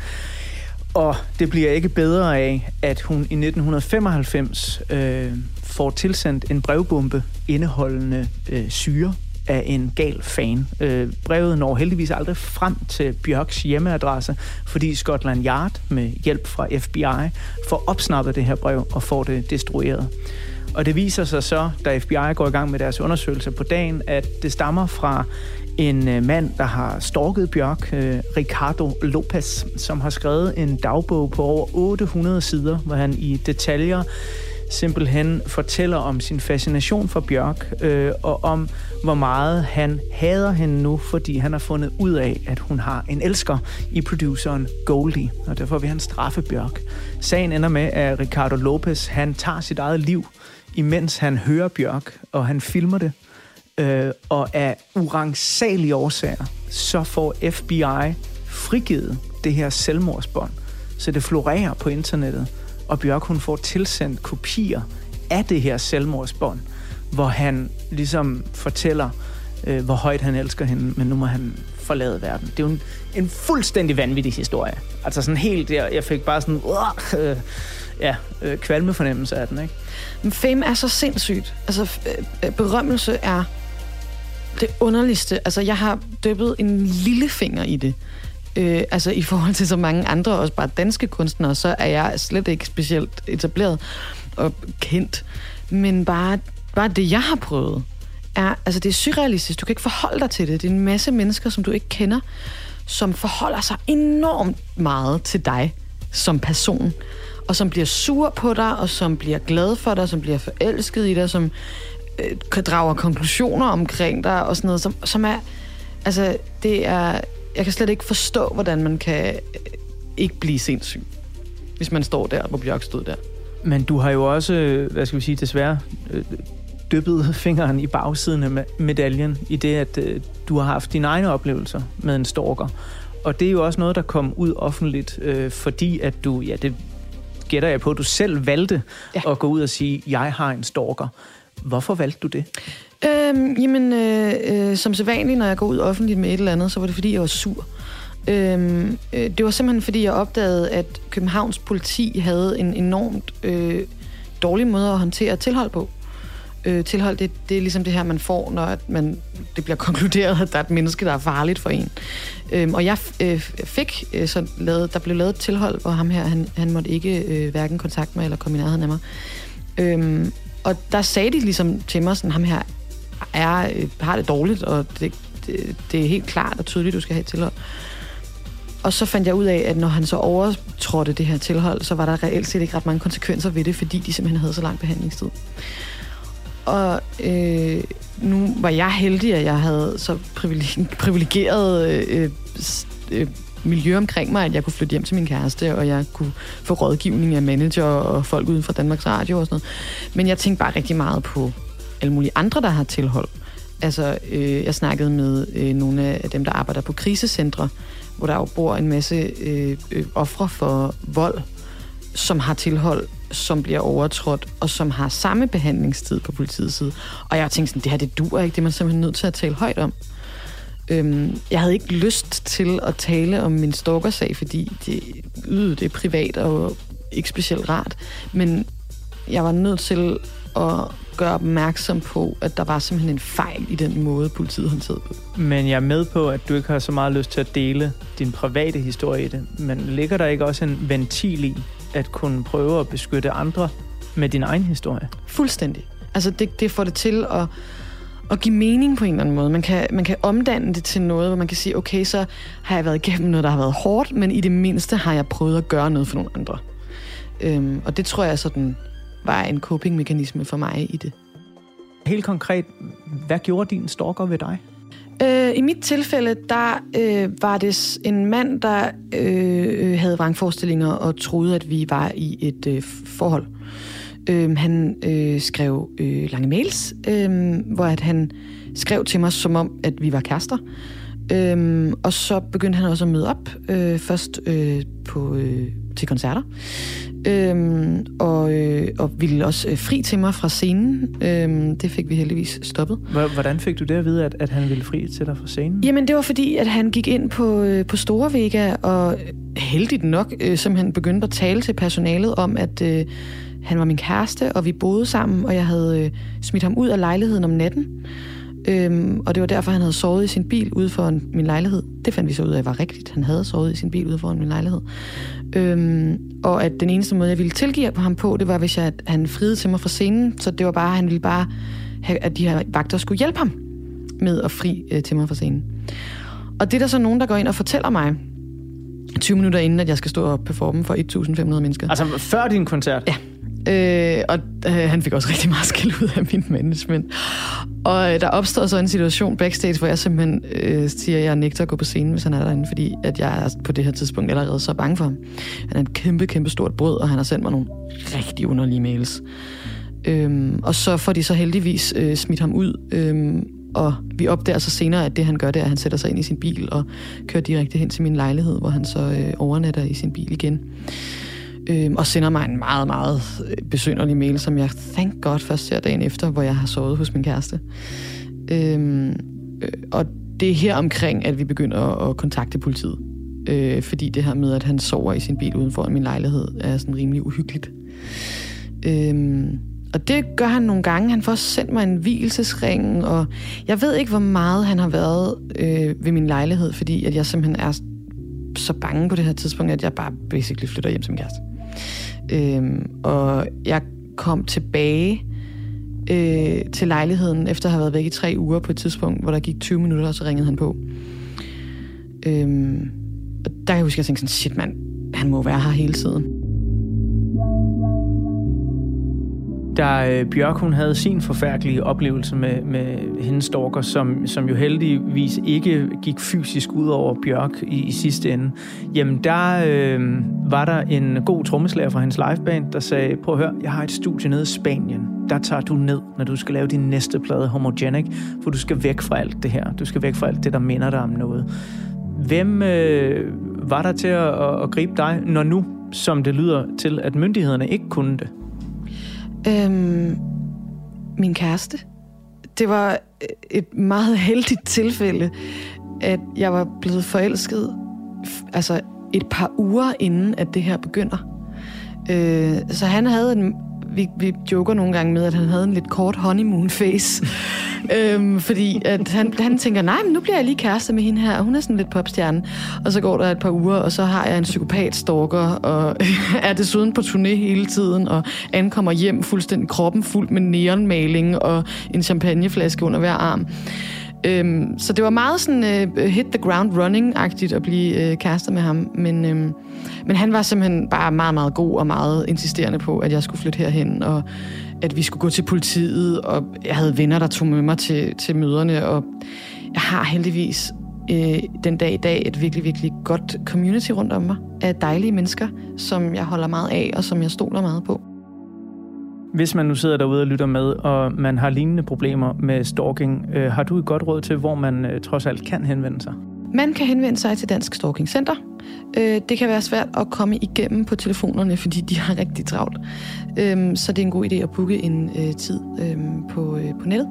og det bliver ikke bedre af, at hun i 1995 øh, får tilsendt en brevbombe indeholdende øh, syre af en gal fan. Øh, brevet når heldigvis aldrig frem til Bjørks hjemmeadresse, fordi Scotland Yard med hjælp fra FBI får opsnappet det her brev og får det destrueret. Og det viser sig så, da FBI går i gang med deres undersøgelse på dagen, at det stammer fra en øh, mand, der har stalket Bjørk, øh, Ricardo Lopez, som har skrevet en dagbog på over 800 sider, hvor han i detaljer simpelthen fortæller om sin fascination for Bjørk, øh, og om hvor meget han hader hende nu, fordi han har fundet ud af, at hun har en elsker i produceren Goldie, og derfor vil han straffe Bjørk. Sagen ender med, at Ricardo Lopez, han tager sit eget liv, imens han hører Bjørk, og han filmer det, øh, og af urangsagelige årsager, så får FBI frigivet det her selvmordsbånd, så det florerer på internettet, og Bjørk hun får tilsendt kopier af det her selvmordsbånd, hvor han ligesom fortæller, øh, hvor højt han elsker hende, men nu må han forlade verden. Det er jo en, en fuldstændig vanvittig historie. Altså sådan helt, jeg, jeg fik bare sådan, øh, ja, øh, kvalmefornemmelse af den, ikke? Men fame er så sindssygt. Altså, øh, berømmelse er det underligste. Altså, jeg har dyppet en lille finger i det. Øh, altså i forhold til så mange andre, også bare danske kunstnere, så er jeg slet ikke specielt etableret og kendt. Men bare, bare det, jeg har prøvet, er, altså det er surrealistisk. Du kan ikke forholde dig til det. Det er en masse mennesker, som du ikke kender, som forholder sig enormt meget til dig som person, og som bliver sur på dig, og som bliver glad for dig, som bliver forelsket i dig, som øh, drager konklusioner omkring dig, og sådan noget, som, som er, altså, det er, jeg kan slet ikke forstå, hvordan man kan øh, ikke blive sindssyg, hvis man står der, hvor Bjørk stod der. Men du har jo også, øh, hvad skal vi sige, desværre øh, dyppet fingeren i bagsiden af medaljen, i det, at du har haft dine egne oplevelser med en stalker. Og det er jo også noget, der kom ud offentligt, fordi at du, ja, det gætter jeg på, at du selv valgte ja. at gå ud og sige, jeg har en stalker. Hvorfor valgte du det? Øhm, jamen, øh, øh, som sædvanligt, når jeg går ud offentligt med et eller andet, så var det, fordi jeg var sur. Øhm, øh, det var simpelthen, fordi jeg opdagede, at Københavns politi havde en enormt øh, dårlig måde at håndtere tilhold på. Øh, tilhold, det, det er ligesom det her, man får, når at man, det bliver konkluderet, at der er et menneske, der er farligt for en. Øhm, og jeg øh, fik øh, så lavet, der blev lavet et tilhold, hvor ham her, han, han måtte ikke øh, hverken kontakte mig eller komme i nærheden af mig. Øhm, og der sagde de ligesom til mig, sådan, ham her er, øh, har det dårligt, og det, det, det er helt klart og tydeligt, du skal have et tilhold. Og så fandt jeg ud af, at når han så overtrådte det her tilhold, så var der reelt set ikke ret mange konsekvenser ved det, fordi de simpelthen havde så lang behandlingstid. Og øh, nu var jeg heldig, at jeg havde så privilegeret øh, øh, miljø omkring mig, at jeg kunne flytte hjem til min kæreste, og jeg kunne få rådgivning af manager og folk uden for Danmarks Radio og sådan noget. Men jeg tænkte bare rigtig meget på alle mulige andre, der har tilhold. Altså, øh, jeg snakkede med øh, nogle af dem, der arbejder på krisecentre, hvor der jo bor en masse øh, øh, ofre for vold, som har tilhold, som bliver overtrådt, og som har samme behandlingstid på politiets side. Og jeg tænkte sådan, det her det duer ikke, det er man simpelthen nødt til at tale højt om. Øhm, jeg havde ikke lyst til at tale om min stalkersag, fordi det, øh, det er privat og ikke specielt rart. Men jeg var nødt til at gøre opmærksom på, at der var simpelthen en fejl i den måde, politiet håndterede på. Men jeg er med på, at du ikke har så meget lyst til at dele din private historie i det. Men ligger der ikke også en ventil i at kunne prøve at beskytte andre med din egen historie? Fuldstændig. Altså det, det får det til at, at give mening på en eller anden måde. Man kan, man kan omdanne det til noget, hvor man kan sige, okay, så har jeg været igennem noget, der har været hårdt, men i det mindste har jeg prøvet at gøre noget for nogle andre. Øhm, og det tror jeg sådan var en coping-mekanisme for mig i det. Helt konkret, hvad gjorde din stalker ved dig? Øh, I mit tilfælde, der øh, var det en mand, der øh, havde vrangforestillinger og troede, at vi var i et øh, forhold. Øh, han øh, skrev øh, lange mails, øh, hvor at han skrev til mig, som om, at vi var kærester. Øh, og så begyndte han også at møde op, øh, først øh, på, øh, til koncerter, øhm, og, øh, og ville også øh, fri til mig fra scenen. Øhm, det fik vi heldigvis stoppet. Hvordan fik du det at vide, at, at han ville fri til dig fra scenen? Jamen, det var fordi, at han gik ind på, øh, på Store Vega, og heldigt nok øh, simpelthen begyndte at tale til personalet om, at øh, han var min kæreste, og vi boede sammen, og jeg havde øh, smidt ham ud af lejligheden om natten. Øhm, og det var derfor, han havde sovet i sin bil ude for min lejlighed. Det fandt vi så ud af var rigtigt. Han havde sovet i sin bil ude foran min lejlighed. Øhm, og at den eneste måde, jeg ville tilgive på ham på, det var, hvis jeg, at han friede til mig fra scenen. Så det var bare, han ville bare have, at de her vagter skulle hjælpe ham med at fri øh, til mig fra scenen. Og det er der så nogen, der går ind og fortæller mig, 20 minutter inden, at jeg skal stå og performe for 1.500 mennesker. Altså før din koncert? Ja. Øh, og øh, han fik også rigtig meget skæld ud af min management. Og øh, der opstår så en situation backstage, hvor jeg simpelthen øh, siger, at jeg nægter at gå på scenen, hvis han er derinde, fordi at jeg er på det her tidspunkt allerede så bange for ham. Han er et kæmpe, kæmpe stort brød, og han har sendt mig nogle rigtig underlige mails. Øhm, og så får de så heldigvis øh, smidt ham ud, øhm, og vi opdager så senere, at det han gør, det er, at han sætter sig ind i sin bil og kører direkte hen til min lejlighed, hvor han så øh, overnatter i sin bil igen øh, og sender mig en meget, meget øh, besynderlig mail, som jeg, thank God, først ser dagen efter, hvor jeg har sovet hos min kæreste. Øhm, øh, og det er her omkring, at vi begynder at, kontakte politiet. Øh, fordi det her med, at han sover i sin bil uden for min lejlighed, er sådan rimelig uhyggeligt. Øh, og det gør han nogle gange. Han får sendt mig en hvilesesring, og jeg ved ikke, hvor meget han har været øh, ved min lejlighed, fordi at jeg simpelthen er så bange på det her tidspunkt, at jeg bare basically flytter hjem til min kæreste. Øhm, og jeg kom tilbage øh, til lejligheden, efter at have været væk i tre uger på et tidspunkt, hvor der gik 20 minutter, og så ringede han på. Øhm, og der kan jeg huske, at jeg tænkte sådan, shit mand, han må være her hele tiden. Da øh, Bjørk hun havde sin forfærdelige oplevelse med, med hendes stalker, som, som jo heldigvis ikke gik fysisk ud over Bjørk i, i sidste ende, jamen der øh, var der en god trommeslager fra hendes liveband, der sagde, prøv at høre, jeg har et studie nede i Spanien. Der tager du ned, når du skal lave din næste plade, Homogenic, for du skal væk fra alt det her. Du skal væk fra alt det, der minder dig om noget. Hvem øh, var der til at, at, at gribe dig, når nu, som det lyder til, at myndighederne ikke kunne det? Øhm, min kæreste. Det var et meget heldigt tilfælde, at jeg var blevet forelsket altså et par uger inden, at det her begynder. Øh, så han havde en, vi, vi joker nogle gange med, at han havde en lidt kort honeymoon face øhm, fordi at han, han tænker, nej, men nu bliver jeg lige kæreste med hende her, og hun er sådan lidt popstjerne. Og så går der et par uger, og så har jeg en psykopat-stalker, og er desuden på turné hele tiden, og ankommer hjem fuldstændig kroppen fuld med neonmaling og en champagneflaske under hver arm. Øhm, så det var meget sådan øh, hit the ground running-agtigt at blive øh, kærester med ham. Men, øhm, men han var simpelthen bare meget, meget god og meget insisterende på, at jeg skulle flytte herhen, og at vi skulle gå til politiet, og jeg havde venner, der tog med mig til, til møderne, og jeg har heldigvis øh, den dag i dag et virkelig, virkelig godt community rundt om mig af dejlige mennesker, som jeg holder meget af, og som jeg stoler meget på. Hvis man nu sidder derude og lytter med, og man har lignende problemer med stalking, øh, har du et godt råd til, hvor man øh, trods alt kan henvende sig? Man kan henvende sig til Dansk Stalking Center. Øh, det kan være svært at komme igennem på telefonerne, fordi de har rigtig travlt. Øhm, så det er en god idé at booke en øh, tid øhm, på, øh, på nettet.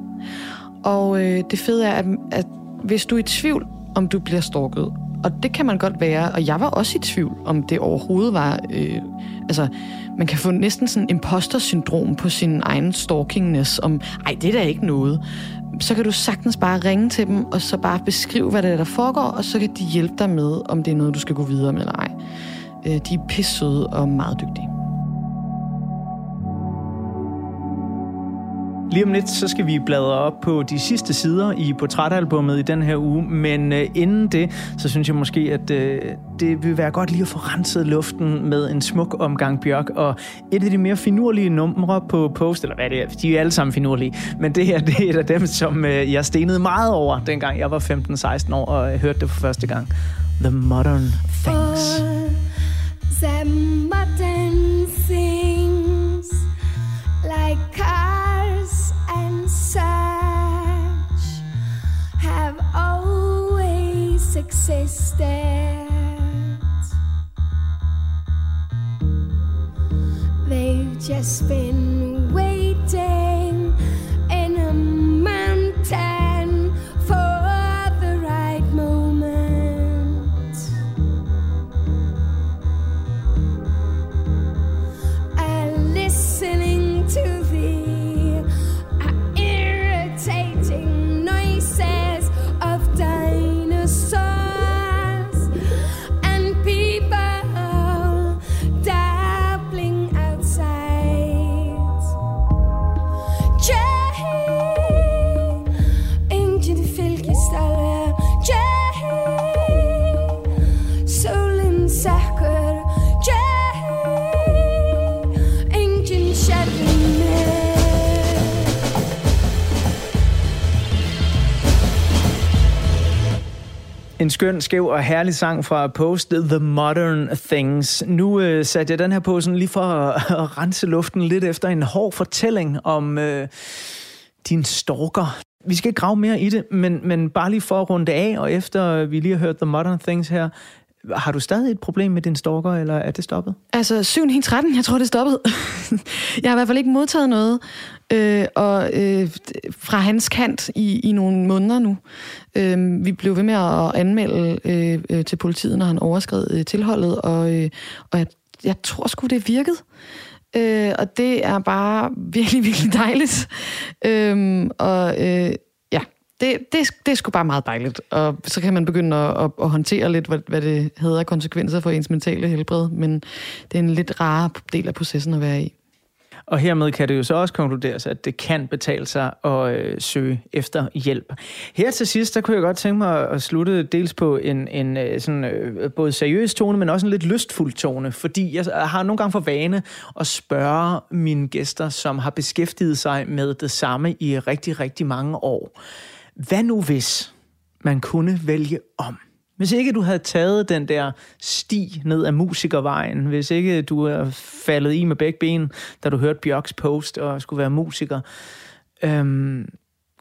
Og det fede er, at, at hvis du er i tvivl, om du bliver stalket, og det kan man godt være, og jeg var også i tvivl, om det overhovedet var... Øh, altså, man kan få næsten sådan imposter-syndrom på sin egen stalkingness, om, ej, det er da ikke noget. Så kan du sagtens bare ringe til dem, og så bare beskrive, hvad det er, der foregår, og så kan de hjælpe dig med, om det er noget, du skal gå videre med eller ej. Øh, de er pissede og meget dygtige. Lige om lidt, så skal vi bladre op på de sidste sider i portrætalbummet i den her uge, men øh, inden det, så synes jeg måske, at øh, det vil være godt lige at få renset luften med en smuk omgang Bjørk, og et af de mere finurlige numre på Post, eller hvad det er, de er alle sammen finurlige, men det her, det er et af dem, som øh, jeg stenede meget over, dengang jeg var 15-16 år og øh, hørte det for første gang. The Modern Things. For them. Always. They've just been En skøn, skæv og herlig sang fra Post, The Modern Things. Nu øh, satte jeg den her på sådan lige for at, at rense luften lidt efter en hård fortælling om øh, din stalker. Vi skal ikke grave mere i det, men, men bare lige for at runde af, og efter vi lige har hørt The Modern Things her, har du stadig et problem med din stalker, eller er det stoppet? Altså 7 13, jeg tror, det er stoppet. jeg har i hvert fald ikke modtaget noget øh, og, øh, fra hans kant i, i nogle måneder nu. Øh, vi blev ved med at anmelde øh, øh til politiet, når han overskred øh, tilholdet, og, øh, og jeg, jeg tror sgu, det virkede. Øh, og det er bare virkelig, virkelig dejligt. Øh, og øh, det, det, det er sgu bare meget dejligt. Og så kan man begynde at, at, at håndtere lidt, hvad, hvad det hedder konsekvenser for ens mentale helbred. Men det er en lidt rar del af processen at være i. Og hermed kan det jo så også konkluderes, at det kan betale sig at øh, søge efter hjælp. Her til sidst, der kunne jeg godt tænke mig at slutte dels på en, en øh, sådan, øh, både seriøs tone, men også en lidt lystfuld tone, fordi jeg har nogle gange for vane at spørge mine gæster, som har beskæftiget sig med det samme i rigtig, rigtig mange år. Hvad nu hvis man kunne vælge om? Hvis ikke du havde taget den der sti ned ad musikervejen, hvis ikke du er faldet i med begge ben, da du hørte Bjørks post og skulle være musiker, øhm,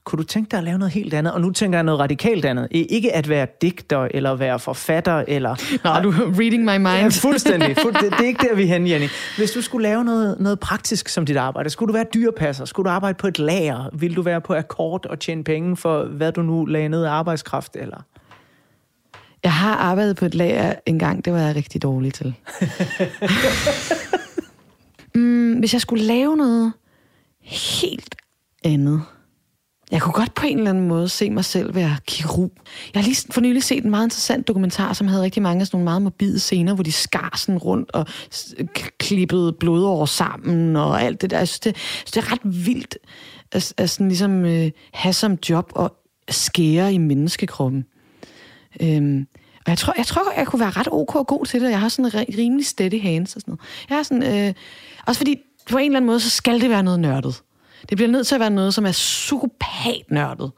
kunne du tænke dig at lave noget helt andet? Og nu tænker jeg noget radikalt andet. Ikke at være digter, eller være forfatter, eller... Nå, du reading my mind. Ja, fuldstændig. Fuld, det, det er ikke der, vi er henne, Jenny. Hvis du skulle lave noget, noget praktisk som dit arbejde, skulle du være dyrepasser? Skulle du arbejde på et lager? Vil du være på akkord og tjene penge for, hvad du nu lagde ned af arbejdskraft, eller... Jeg har arbejdet på et lager en gang, det var jeg rigtig dårlig til. mm, hvis jeg skulle lave noget helt andet. Jeg kunne godt på en eller anden måde se mig selv være kirurg. Jeg har lige for nylig set en meget interessant dokumentar, som havde rigtig mange af sådan nogle meget morbide scener, hvor de skar sådan rundt og klippede blodår sammen og alt det der. Jeg synes, det, synes, det er ret vildt at, at sådan ligesom øh, have som job og skære i menneskekroppen. Øhm, og jeg tror, jeg tror, jeg kunne være ret ok og god til det. Jeg har sådan rimelig steady hands og sådan noget. Jeg har sådan, øh, også fordi på en eller anden måde, så skal det være noget nørdet. Det bliver nødt til at være noget, som er psykopat nørdet.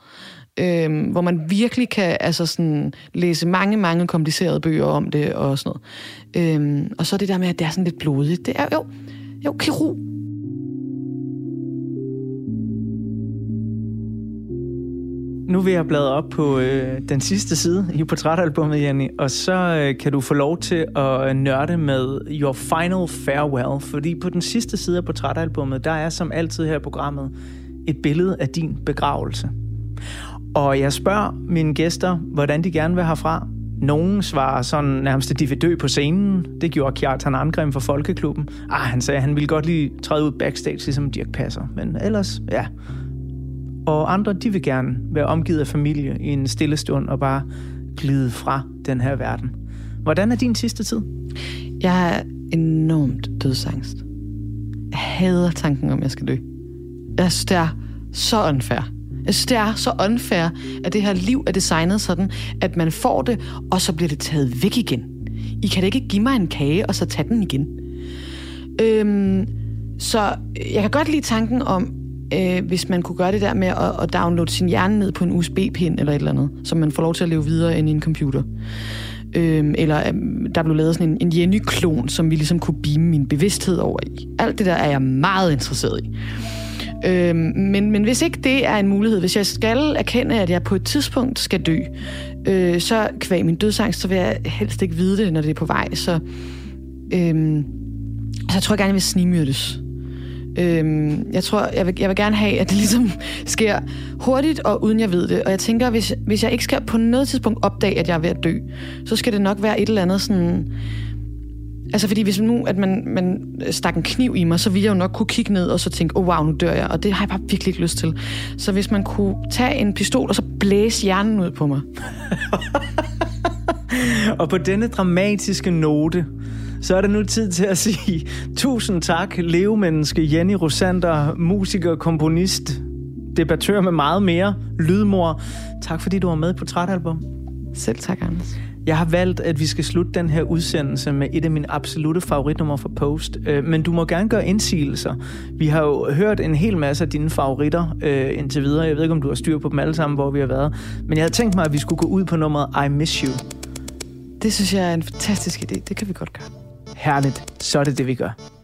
Øhm, hvor man virkelig kan altså sådan, læse mange, mange komplicerede bøger om det og sådan noget. Øhm, og så det der med, at det er sådan lidt blodigt. Det er jo, jo kirurg Nu vil jeg bladre op på øh, den sidste side i portrætalbummet, Jenny, og så øh, kan du få lov til at øh, nørde med Your Final Farewell, fordi på den sidste side af portrætalbummet, der er som altid her i programmet et billede af din begravelse. Og jeg spørger mine gæster, hvordan de gerne vil herfra. Nogen svarer sådan nærmest, at de vil dø på scenen. Det gjorde Kjartan Angrim for Folkeklubben. Ah, han sagde, at han ville godt lige træde ud backstage, ligesom Dirk Passer. Men ellers, ja, og andre, de vil gerne være omgivet af familie i en stille stund og bare glide fra den her verden. Hvordan er din sidste tid? Jeg er enormt dødsangst. Jeg hader tanken om, at jeg skal dø. Jeg synes, det er så unfair. Jeg synes, det er så unfair, at det her liv er designet sådan, at man får det, og så bliver det taget væk igen. I kan da ikke give mig en kage, og så tage den igen. Øhm, så jeg kan godt lide tanken om, øh, hvis man kunne gøre det der med at, at downloade sin hjerne ned på en USB-pind eller et eller andet, så man får lov til at leve videre end i en computer. Øh, eller øhm, der blev lavet sådan en, en Jenny-klon, som vi ligesom kunne beame min bevidsthed over i. Alt det der er jeg meget interesseret i. Øh, men, men hvis ikke det er en mulighed, hvis jeg skal erkende, at jeg på et tidspunkt skal dø, øh, så kvæg min dødsangst, så vil jeg helst ikke vide det, når det er på vej. Så, øh, så jeg tror jeg gerne, jeg vil snimyrdes. Øhm, jeg tror, jeg vil, jeg vil gerne have, at det ligesom sker hurtigt og uden jeg ved det. Og jeg tænker, hvis, hvis jeg ikke skal på noget tidspunkt opdage, at jeg er ved at dø, så skal det nok være et eller andet sådan... Altså fordi hvis nu, at man, man stak en kniv i mig, så ville jeg jo nok kunne kigge ned og så tænke, oh wow, nu dør jeg. Og det har jeg bare virkelig ikke lyst til. Så hvis man kunne tage en pistol og så blæse hjernen ud på mig. og på denne dramatiske note, så er det nu tid til at sige tusind tak, levemenneske Jenny Rosander, musiker, komponist, debattør med meget mere, lydmor. Tak fordi du var med på Trætalbum. Selv tak, Anders. Jeg har valgt, at vi skal slutte den her udsendelse med et af mine absolute favoritnummer fra Post. Øh, men du må gerne gøre indsigelser. Vi har jo hørt en hel masse af dine favoritter øh, indtil videre. Jeg ved ikke, om du har styr på dem alle sammen, hvor vi har været. Men jeg havde tænkt mig, at vi skulle gå ud på nummeret I Miss You. Det synes jeg er en fantastisk idé. Det kan vi godt gøre. Herligt. Så er det det, vi gør.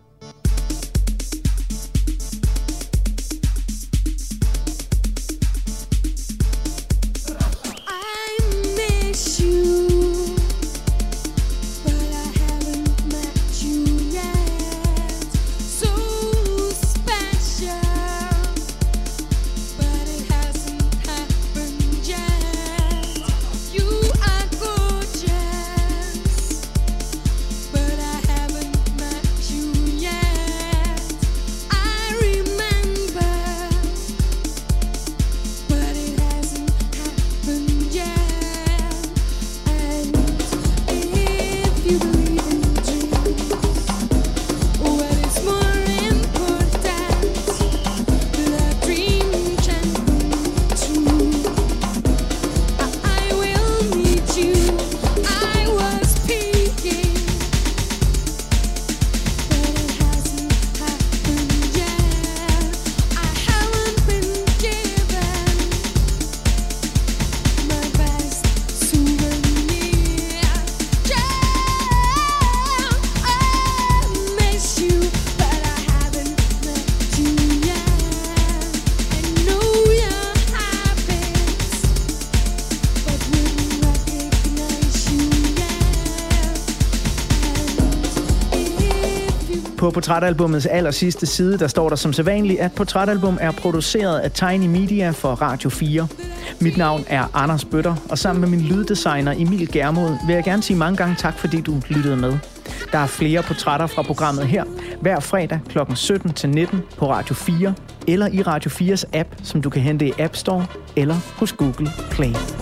På portrætalbumets aller sidste side, der står der som sædvanligt, at portrætalbum er produceret af Tiny Media for Radio 4. Mit navn er Anders Bøtter, og sammen med min lyddesigner Emil Germod vil jeg gerne sige mange gange tak, fordi du lyttede med. Der er flere portrætter fra programmet her, hver fredag kl. 17 til 19 på Radio 4, eller i Radio 4's app, som du kan hente i App Store eller hos Google Play.